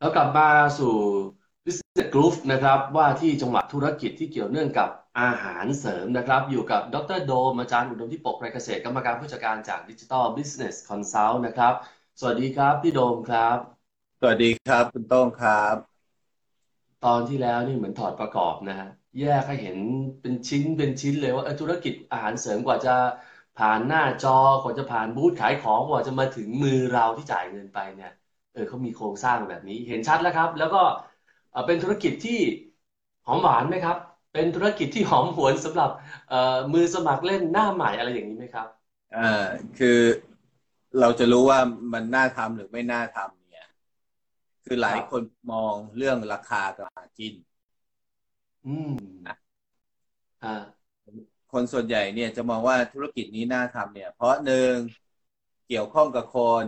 บมาสู่ Business Group นะครับว่าที่จังหวัดธุรกิจที่เกี่ยวเนื่องกับอาหารเสริมนะครับ อยู่กับดรโดม อาจารย์อุดมที่ปกไรเกษตรกรรมการผู้จัดการจาก Digital Business Consult นะครับ สวัสดีครับ พี่โดมครับ สวัสดีครับ คุณโต้งครับ ตอนที่แล้วนี่เหมือนถอดประกอบนะฮะแยกให้เห็นเป็นชิ้นเป็นชิ้นเลยว่าเออธุรกิจอาหารเสริมกว่าจะผ่านหน้าจอกว่าจะผ่านบูธขายของกว่าจะมาถึงมือเราที่จ่ายเงินไปเนี่ย เออเขามีโครงสร้างแบบนี้ เห็นชัดแล้วครับ แล้วก็เอ่อเป็นธุรกิจที่หอมหวานไหมครับ เป็นธุรกิจที่หอมหวนสำหรับเอ่อมือสมัครเล่นหน้าใหม่อะไรอย่างนี้ไหมครับอ่าคือเราจะรู้ว่ามันน่าทำหรือไม่น่าทำเนี่ย คือหลายคนมองเรื่องราคากับมาจินอืมอ่าคนส่วนใหญ่เนี่ยจะมองว่าธุรกิจนี้น่าทำเนี่ย เพราะหนึ่งเกี่ยวข้องกับคน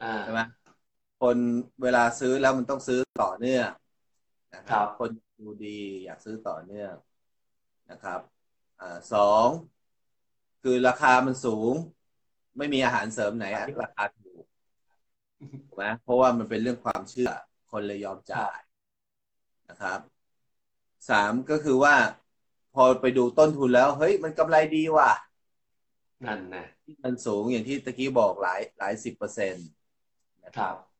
อ่าใช่ไหม คนเวลาซื้อแล้วมันต้องซื้อต่อเนื่องนะคครัรับบคนดูดีอยากซื้อต่อเนื่องนะครับอ่าสองคือราคามันสูง ไม่มีอาหารเสริมไหนอะราคาถูกถูกไหมเพราะว่ามันเป็นเรื่องความเชื่อ คนเลยยอมจ่ายนะครับสามก็คือว่า พอไปดูต้นทุนแล้ว เฮ้ย มันกำไรดีว่ะนั่นนะมันสูงอย่างที่ตะกี้บอกหลายหลายสิบเปอร์เซ็นต์นะคครัรับบ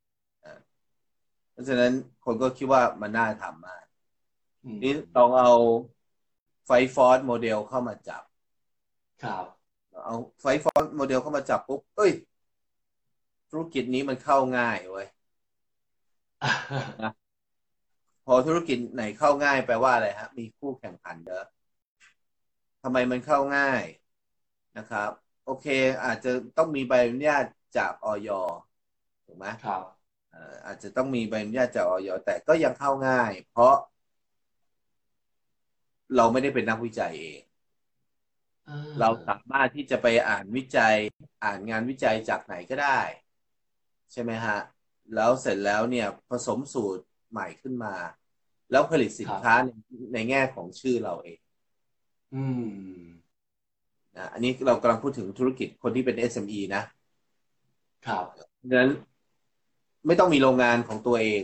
เพราะฉะนั้นคนก็คิดว่ามันน่าทำมากอืมนี่ลองเอา Five Force Model เข้ามาจับ ครับ เอา Five Force Model เข้ามาจับปุ๊บเอ้ย ธุรกิจนี้มันเข้าง่ายเว้ยพอธุรกิจไหนเข้าง่ายแปลว่าอะไรฮะ มีคู่แข่งขันเยอะทำไมมันเข้าง่ายนะครับ โอเค อาจจะต้องมีใบอนุญาตจากออยถูกไหมครับเอ่ออาจจะต้องมีใบอนุญาตจากออยแต่ก็ยังเข้าง่าย เพราะ เราไม่ได้เป็นนักวิจัยเองอ่าเราสามารถที่จะไปอ่านวิจัย อ่านงานวิจัยจากไหนก็ได้ ใช่ไหมฮะ แล้วเสร็จแล้วเนี่ยผสมสูตรใหม่ขึ้นมา แล้วผลิตสินค้าในในแง่ของชื่อเราเอง อืมนะอันนี้เรากำลังพูดถึงธุรกิจคนที่เป็น SME นะครับดังนั้น ไม่ต้องมีโรงงานของตัวเอง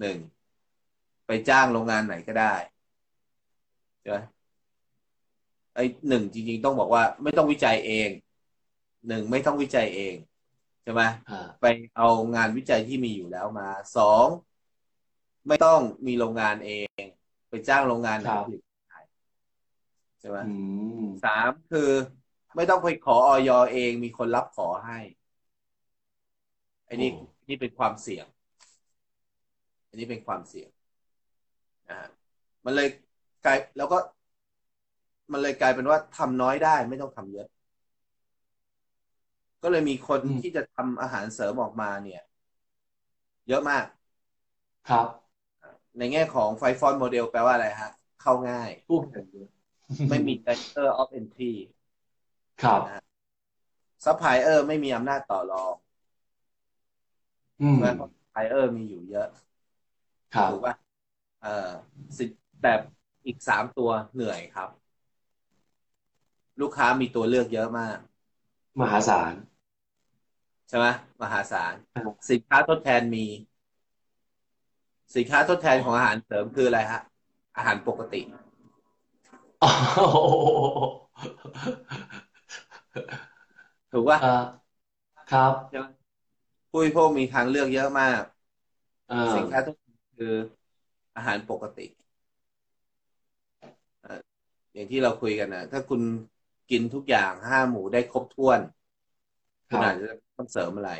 หนึ่งไปจ้างโรงงานไหนก็ได้ใช่ไหมไอ้หนึ่งจริง ๆ ต้องบอกว่า ไม่ต้องวิจัยเองหนึ่งไม่ต้องวิจัยเองใช่ไหมอ่าไปเอางานวิจัยที่มีอยู่แล้วมาสองไม่ต้องมีโรงงานเอง ไปจ้างโรงงานไหนผลิตขายใช่ไหมอืมสามคือ ไม่ต้องไปขอออยเอง มีคนรับขอให้อันนี้โอ้ นี่เป็นความเสี่ยง อันนี้เป็นความเสี่ยงนะฮะมันเลยกลายแล้วก็ มันเลยกลายเป็นว่าทำน้อยได้ไม่ต้องทำเยอะ ก็เลยมีคนที่จะทำอาหารเสริมออกมาเนี่ย เยอะมาก ครับ ในแง่ของ Five Force Model แปลว่าอะไรฮะ เข้าง่ายคู่แข่งเยอะไม่มี barrier of entry ครับซัพพลายเออร์ไม่มีอำนาจต่อรอง อืมเพราะซัพพลายเออร์มีอยู่เยอะครับถูกป่ะเออสิแต่อีกสามตัวเหนื่อยครับ ลูกค้ามีตัวเลือกเยอะมาก มหาศาลใช่ไหมมหาศาลครับสินค้าทดแทนมี สินค้าทดแทนของอาหารเสริมคืออะไรฮะ อาหารปกติโอ้โหถูกป่ะเอ่อครับใช่ไหม ผู้บริโภคมีทางเลือกเยอะมากเอ่อสินค้าทดแทนคืออาหารปกติเอ่ออย่างที่เราคุยกันนะถ้าคุณกินทุกอย่างห้าหมูได้ครบถ้วนคคุณรัอาบจจะต้องเสริมอะไร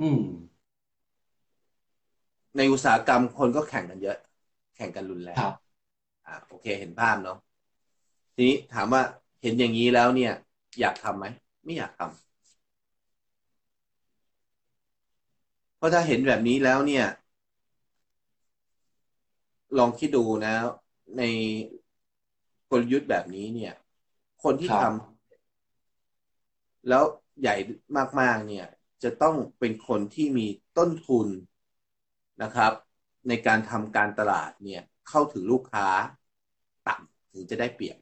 อืม ในอุตสาหกรรมคนก็แข่งกันเยอะ แข่งกันรุนแรงครับอ่าโอเคเห็นภาพเนาะทีนี้ถามว่าเห็นอย่างนี้แล้วเนี่ย อยากทำไหม ไม่อยากทำ เพราะถ้าเห็นแบบนี้แล้วเนี่ย ลองคิดดูนะ ในกลยุทธ์แบบนี้เนี่ย คนที่ครัทบำแล้วใหญ่มากๆ เนี่ย จะต้องเป็นคนที่มีต้นทุนนะครับ ในการทำการตลาดเนี่ย เข้าถึงลูกค้าต่ำถึงจะได้เปรียบ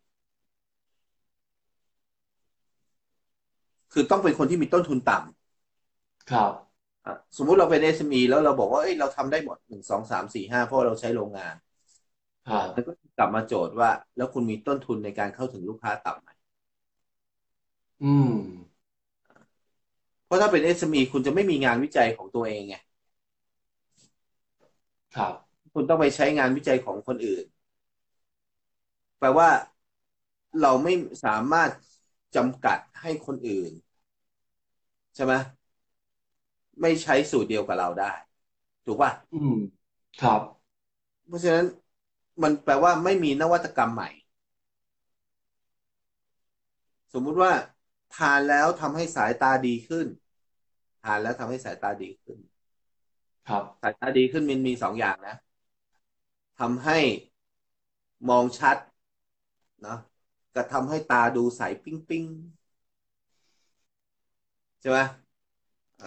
คือต้องเป็นคนที่มีต้นทุนต่ำครับ สมมุติเราเป็น SME แล้วเราบอกว่าเอ้ยเราทำได้หมดหนึ่งสองสามสี่ห้าเพราะเราใช้โรงงานแล้วก็กลับมาโจทย์ว่า แล้วคุณมีต้นทุนในการเข้าถึงลูกค้าต่ำไหมอืม เพราะถ้าเป็น SME คุณจะไม่มีงานวิจัยของตัวเองไงครับ คุณต้องไปใช้งานวิจัยของคนอื่น แปลว่าเราไม่สามารถจำกัดให้คนอื่น ใช่ไหม ไม่ใช้สูตรเดียวกับเราได้ ถูกป่ะอืม ครับ เพราะฉะนั้นมันแปลว่าไม่มีนวัตกรรมใหม่ สมมุติว่าทานแล้วทำให้สายตาดีขึ้น ทานแล้วทำให้สายตาดีขึ้น ครับสายตาดีขึ้นมันมีสองอย่างนะทำให้มองชัดนะก็ทำให้ตาดูใสปิ้งปิ้งใช่ไหม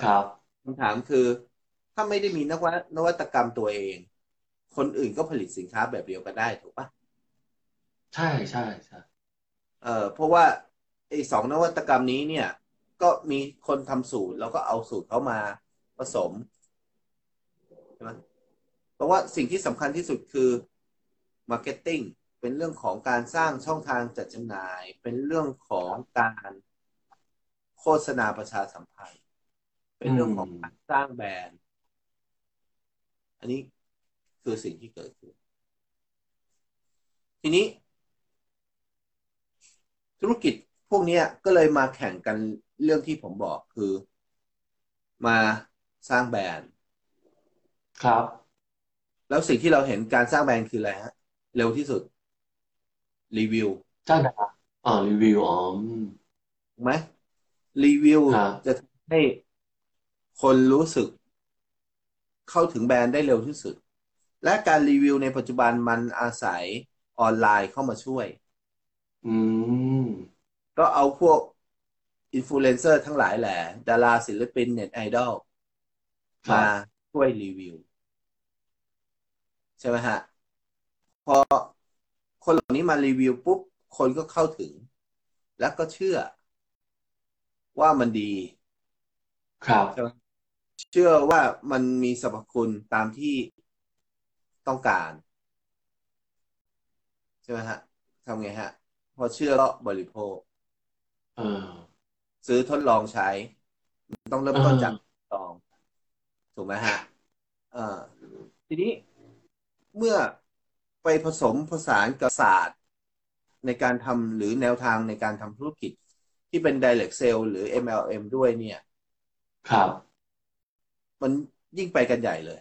ครับ คำถามคือ ถ้าไม่ได้มีนวัตนวัตกรรมตัวเอง คนอื่นก็ผลิตสินค้าแบบเดียวกันได้ถูกปะใช่ใช่ใช่เออเพราะว่าไอ้สองนวัตกรรมนี้เนี่ย ก็มีคนทำสูตร แล้วก็เอาสูตรเขามาผสมใช่ไหมเพราะว่าสิ่งที่สำคัญที่สุดคือMarketing เป็นเรื่องของการสร้างช่องทางจัดจำหน่าย เป็นเรื่องของการโฆษณาประชาสัมพันธ์ เป็นเรื่องของการสร้างแบรนด์ อันนี้คือสิ่งที่เกิดขึ้น ทีนี้ ธุรกิจพวกนี้ก็เลยมาแข่งกันเรื่องที่ผมบอกคือมาสร้างแบรนด์ ครับ แล้วสิ่งที่เราเห็นการสร้างแบรนด์คืออะไรฮะ เร็วที่สุด รีวิว ใช่ไหมครับอ๋อรีวิวอ๋อถูกไหมรีวิวจะทำให้ คนรู้สึกเข้าถึงแบรนด์ได้เร็วที่สุด และการรีวิวในปัจจุบันมันอาศัยออนไลน์เข้ามาช่วย อืม ก็เอาพวกอินฟลูเอนเซอร์ทั้งหลายแหละ ดาราศิลปินเน็ตไอดอลมาช่วยรีวิว ใช่ไหมฮะ พอคนเหล่านี้มารีวิวปุ๊บ คนก็เข้าถึง แล้วก็เชื่อว่ามันดี ครับใช่ไหม เชื่อว่ามันมีสรรพคุณตามที่ต้องการ ใช่ไหมฮะทำไงฮะ พอเชื่อก็บริโภคซื้อทดลองใช้ ต้องเริ่มต้นจากลอง ถูกไหมฮะทีนี้เมื่อไปผสมผสานกับศาสตร์ในการทำหรือแนวทางในการทำธุรกิจที่เป็น direct sale หรือ MLM ด้วยเนี่ย ครับ มันยิ่งไปกันใหญ่เลย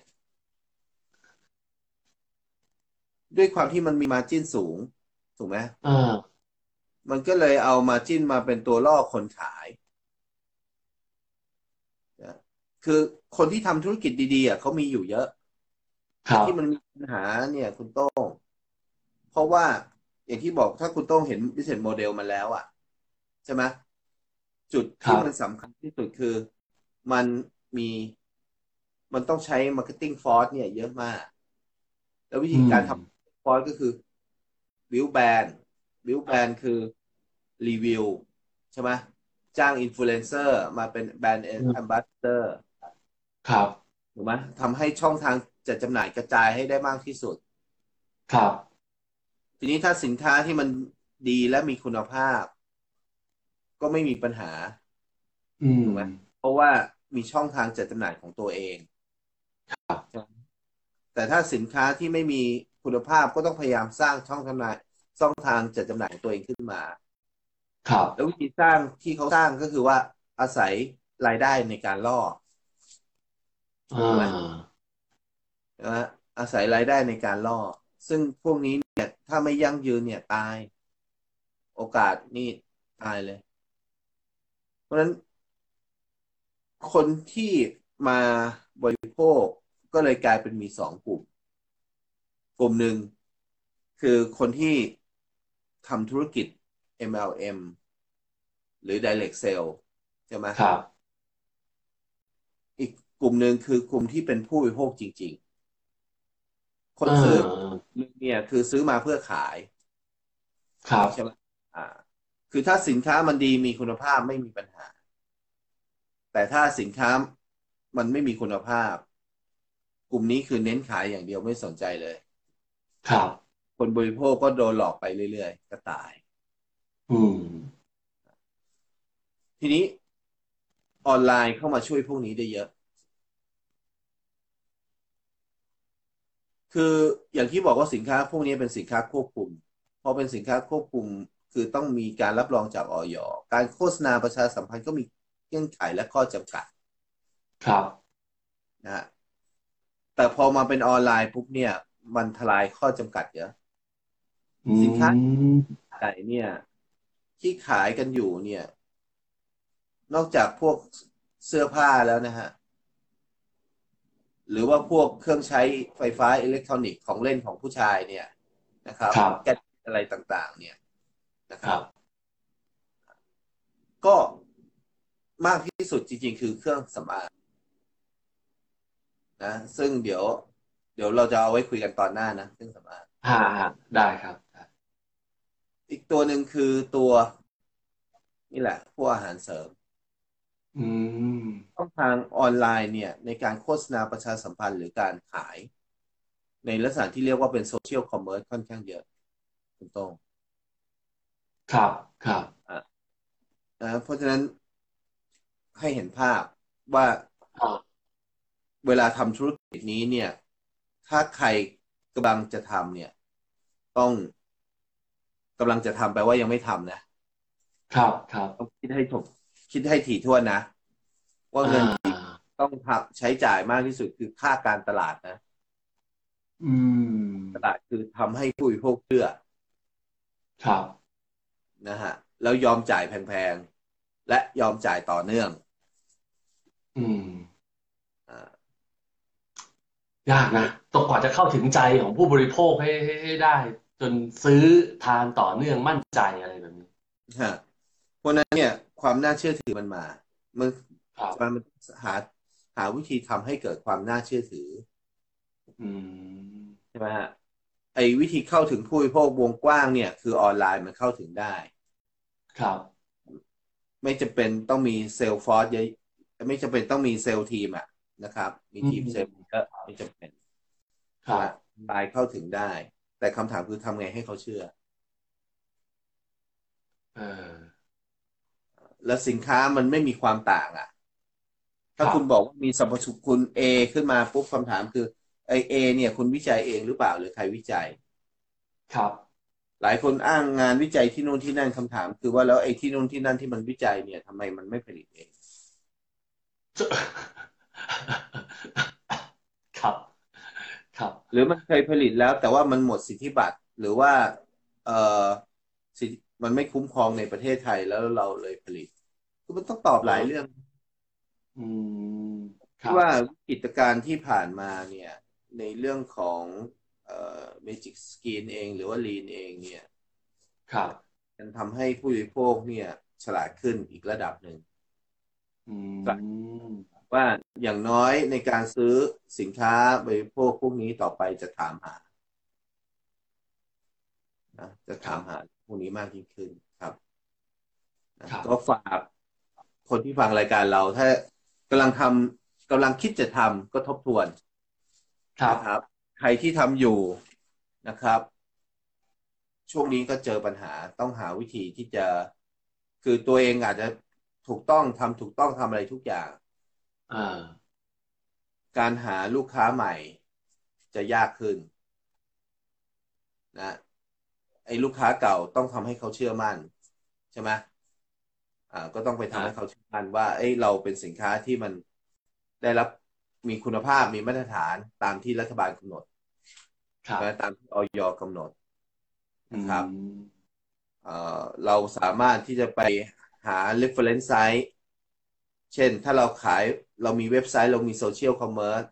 ด้วยความที่มันมีมาจิ้นสูง ถูกไหมอ่ามันก็เลยเอามาจิ้นมาเป็นตัวล่อคนขายคือคนที่ทำธุรกิจดีๆอะเขามีอยู่เยอะที่มันมีปัญหาเนี่ย คุณโต้ง เพราะว่าอย่างที่บอกถ้าคุณโต้งเห็น business model มาแล้ว อะ ใช่ไหมจุดที่มันสำคัญที่สุดคือ มันมี มันต้องใช้ Marketing Force เนี่ย เยอะมาก แล้ววิธีการทำ force ก็คือ build brand build brand คือรีวิวใช่ไหมจ้างอินฟลูเอนเซอร์มาเป็น brand ambassador ครับถูกไหมทำให้ช่องทางจัดจำหน่ายกระจายให้ได้มากที่สุด ครับ ทีนี้ถ้าสินค้าที่มันดีและมีคุณภาพ ก็ไม่มีปัญหาถูกไหมเพราะว่ามีช่องทางจัดจำหน่ายของตัวเอง แต่ถ้าสินค้าที่ไม่มีคุณภาพก็ต้องพยายามสร้างช่องจำหน่ายช่องทางจัดจำหน่ายตัวเองขึ้นมา ครับแล้ววิธีสร้างที่เขาสร้างก็คือว่าอาศัยรายได้ในการล่อนะอาศัยรายได้ในการล่อ ซึ่งพวกนี้เนี่ย ถ้าไม่ยั่งยืนเนี่ยตาย โอกาสนี่ตายเลย เพราะฉะนั้นคนที่มาบริโภค ก็เลยกลายเป็นมีสองกลุ่ม กลุ่มหนึ่งคือคนที่ทำธุรกิจ MLM หรือ Direct Sale ใช่ไหมครับ อีกกลุ่มหนึ่งคือกลุ่มที่เป็นผู้บริโภคจริง ๆ คนซื้อเนี่ยคือซื้อมาเพื่อขาย ครับใช่ไหมอ่า คือถ้าสินค้ามันดีมีคุณภาพไม่มีปัญหา แต่ถ้าสินค้ามันไม่มีคุณภาพก ลุ่มนี้คือเน้นขายอย่างเดียวไม่สนใจเลย ครับ คนบริโภคก็โดนหลอกไปเรื่อยๆ ก็ตาย อืม ทีนี้ออนไลน์เข้ามาช่วยพวกนี้ได้เยอะ คืออย่างที่บอกว่าสินค้าพวกนี้เป็นสินค้าควบคุม พอเป็นสินค้าควบคุมคือต้องมีการรับรองจากออยการโฆษณาประชาสัมพันธ์ก็มีเงื่อนไขและข้อจำกัด ครับ นะฮะ แต่พอมาเป็นออนไลน์ปุ๊บเนี่ย มันทลายข้อจำกัดเยอะสินค้าขายเนี่ย ที่ขายกันอยู่เนี่ย นอกจากพวกเสื้อผ้าแล้วนะฮะ หรือว่าพวกเครื่องใช้ไฟฟ้าอิเล็กทรอนิกส์ของเล่นของผู้ชายเนี่ยนะครับครับแก๊สอะไรต่าง ๆ เนี่ยนะคครัรับบก็มากที่สุดจริง ๆ คือเครื่องสำอาง นะซึ่งเดี๋ยว เดี๋ยวเราจะเอาไว้คุยกันตอนหน้านะเครื่องสำอางฮ่าฮ่าได้ครับได้อีกตัวหนึ่งคือตัว นี่แหละพวกอาหารเสริมอืมช่องทางออนไลน์เนี่ย ในการโฆษณาประชาสัมพันธ์หรือการขาย ในลักษณะที่เรียกว่าเป็นโซเชียลคอมเมอร์สค่อนข้างเยอะคุณโต้งครับครับนะเพราะฉะนั้นให้เห็นภาพว่าอ่า เวลาทำธุรกิจนี้เนี่ย ถ้าใครกำลังจะทำเนี่ย ต้องกำลังจะทำแปลว่ายังไม่ทำนะ ครับครับต้องคิดให้ถูกคิดให้ถี่ถ้วนนะ ว่าเงินที่อ่าต้องทำใช้จ่ายมากที่สุดคือค่าการตลาดนะอืมตลาดคือทำให้ผู้บริโภคเชื่อ ครับนะฮะแล้วยอมจ่ายแพงๆ และยอมจ่ายต่อเนื่อง อืมอ่า ยากนะต้องกว่าจะเข้าถึงใจของผู้บริโภคให้ให้ให้ได้ จนซื้อทานต่อเนื่องมั่นใจอะไรแบบนี้ฮะเพราะฉะนั้นเนี่ยความน่าเชื่อถือมันมามันครับมันหาหาวิธีทำให้เกิดความน่าเชื่อถือ อืมใช่ไหมฮะไอ้วิธีเข้าถึงผู้บริโภควงกว้างเนี่ย คือออนไลน์มันเข้าถึงได้ ครับ ไม่จำเป็นต้องมี sales force เยอะไม่จำเป็นต้องมี sales team อะ นะครับ มีทีมอืมเซลล์เยอะไม่จำเป็นครับว่าไลน์เข้าถึงได้ แต่คำถามคือทำไงให้เขาเชื่อเออแล้วสินค้ามันไม่มีความต่าง อะ ถ้าครับคุณบอกว่ามีสรรพคุณ A ขึ้นมาปุ๊บคำถามคือไอเอเนี่ยคุณวิจัยเองหรือเปล่าหรือใครวิจัย ครับ หลายคนอ้างงานวิจัยที่นู่นที่นั่นคำถาม คือว่าแล้วไอ้ที่นู่นที่นั่นที่มันวิจัยเนี่ยทำไมมันไม่ผลิตเอง ครับ ครับ หรือมันเคยผลิตแล้ว แต่ว่ามันหมดสิทธิบัตรหรือว่า เออสิทธิมันไม่คุ้มครองในประเทศไทยแล้วเราเลยผลิตคือมันต้องตอบหลายเรื่อง อืมครัที่บว่ากิจการที่ผ่านมาเนี่ย ในเรื่องของเอ่อ Magic Skin เอง หรือว่า Lean เองเนี่ย ครับมันทำให้ผู้บริโภคเนี่ย ฉลาดขึ้นอีกระดับหนึ่งอืม ว่าอย่างน้อยในการซื้อสินค้าบริโภคพวกนี้ต่อไปจะถามหานะจะถามหาพวกนี้มากยิ่งขึ้นครับนะครับก็ฝากคนที่ฟังรายการเรา ถ้ากำลังทำกำลังคิดจะทำก็ทบทวนครับนะครับ ใครที่ทำอยู่นะครับ ช่วงนี้ก็เจอปัญหาต้องหาวิธีที่จะคือตัวเองอาจจะถูกต้องทำถูกต้องทำอะไรทุกอย่างอ่า การหาลูกค้าใหม่ จะยากขึ้น นะไอ้ลูกค้าเก่าต้องทำให้เขาเชื่อมั่น ใช่ไหมอ่า ก็ต้องไปทำให้เขาเชื่อมั่นว่า เอ้ยเราเป็นสินค้าที่มันได้รับมีคุณภาพมีมาตรฐานตามที่รัฐบาลกำหนดครับและตามที่อย.กำหนดนะครับอืมเอ่อเราสามารถที่จะไปหา reference site เช่นถ้าเราขายเรามีเว็บไซต์เรามี social commerce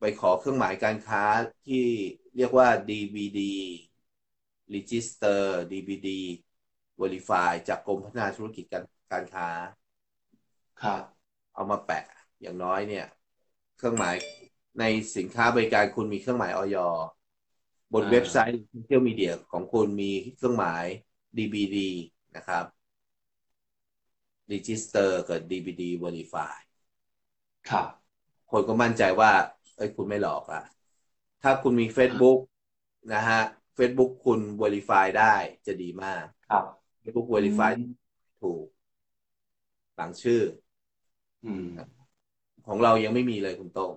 ไปขอเครื่องหมายการค้าที่เรียกว่า DBD Registered DBD Verified จากกรมพัฒนาธุรกิจการการค้าครับเอามาแปะอย่างน้อยเนี่ย เครื่องหมายในสินค้าบริการคุณมีเครื่องหมายออยบนอ่าเว็บไซต์โซเชียลมีเดียของคุณมีเครื่องหมาย DBD นะครับ Register กับ DBD Verify ครับ คนก็มั่นใจว่า เอ้ยคุณไม่หลอกอะถ้าคุณมี Facebook นะฮะ Facebook คุณ Verify ได้จะดีมาก ครับ Facebook Verify อืมถูกหลังชื่ออืมของเรายังไม่มีเลยคุณโต้ง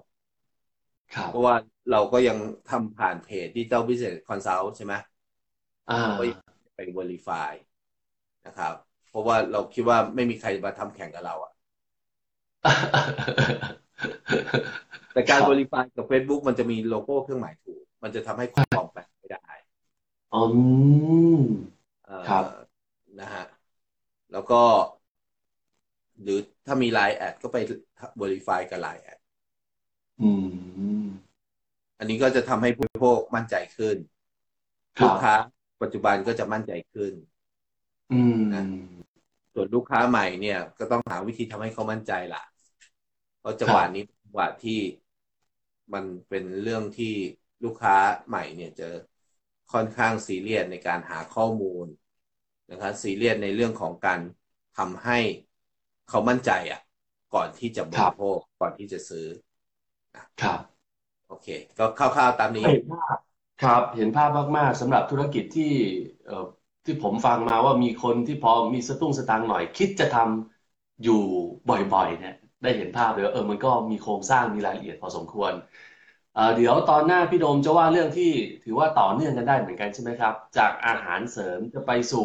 ครับเพราะว่าเราก็ยังทำผ่านเพจ Digital Business Consult ใช่ไหมอ่าก็ยังไป Verify นะครับ เพราะว่าเราคิดว่าไม่มีใครมาทำแข่งกับเราอะแต่การครับ Verify กับ Facebook มันจะมีโลโก้เครื่องหมายถูก มันจะทำให้คนปลอมแปลงไม่ได้อืมเอ่อครับนะฮะแล้วก็ หรือถ้ามี Line แอดก็ไป Verify กับ Line แอดอืมอันนี้ก็จะทำให้ผู้บริโภคมั่นใจขึ้นครัลูบกค้าปัจจุบันก็จะมั่นใจขึ้นอืมนะ ส่วนลูกค้าใหม่เนี่ย ก็ต้องหาวิธีทำให้เขามั่นใจล่ะ เพราะจังหวะนี้จังหวะที่มันเป็นเรื่องที่ลูกค้าใหม่เนี่ยจะค่อนข้างซีเรียสในการหาข้อมูลนะครับซีเรียสในเรื่องของการทำให้เขามั่นใจอะ ก่อนที่จะบริโภคก่อนที่จะซื้อครับ โอเค ก็คร่าวๆตามนี้เห็นภาพครับ เห็นภาพมาก ๆสำหรับธุรกิจที่เอ่อ ที่ผมฟังมาว่ามีคนที่พอมีสตุ้งสตางค์หน่อย คิดจะทำอยู่บ่อยๆ เนี่ย ได้เห็นภาพเลยว่าเออมันก็มีโครงสร้างมีรายละเอียดพอสมควรเอ่อเดี๋ยวตอนหน้าพี่โดมจะว่าเรื่องที่ถือว่าต่อเนื่องกันได้เหมือนกันใช่ไหมครับ จากอาหารเสริมจะไปสู่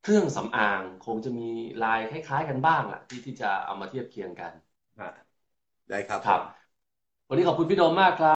เครื่องสำอางคงจะมีลายคล้าย ๆ กันบ้างแหละที่ที่จะเอามาเทียบเคียงกันได้ครับครับ วันนี้ขอบคุณพี่โดมมากครับ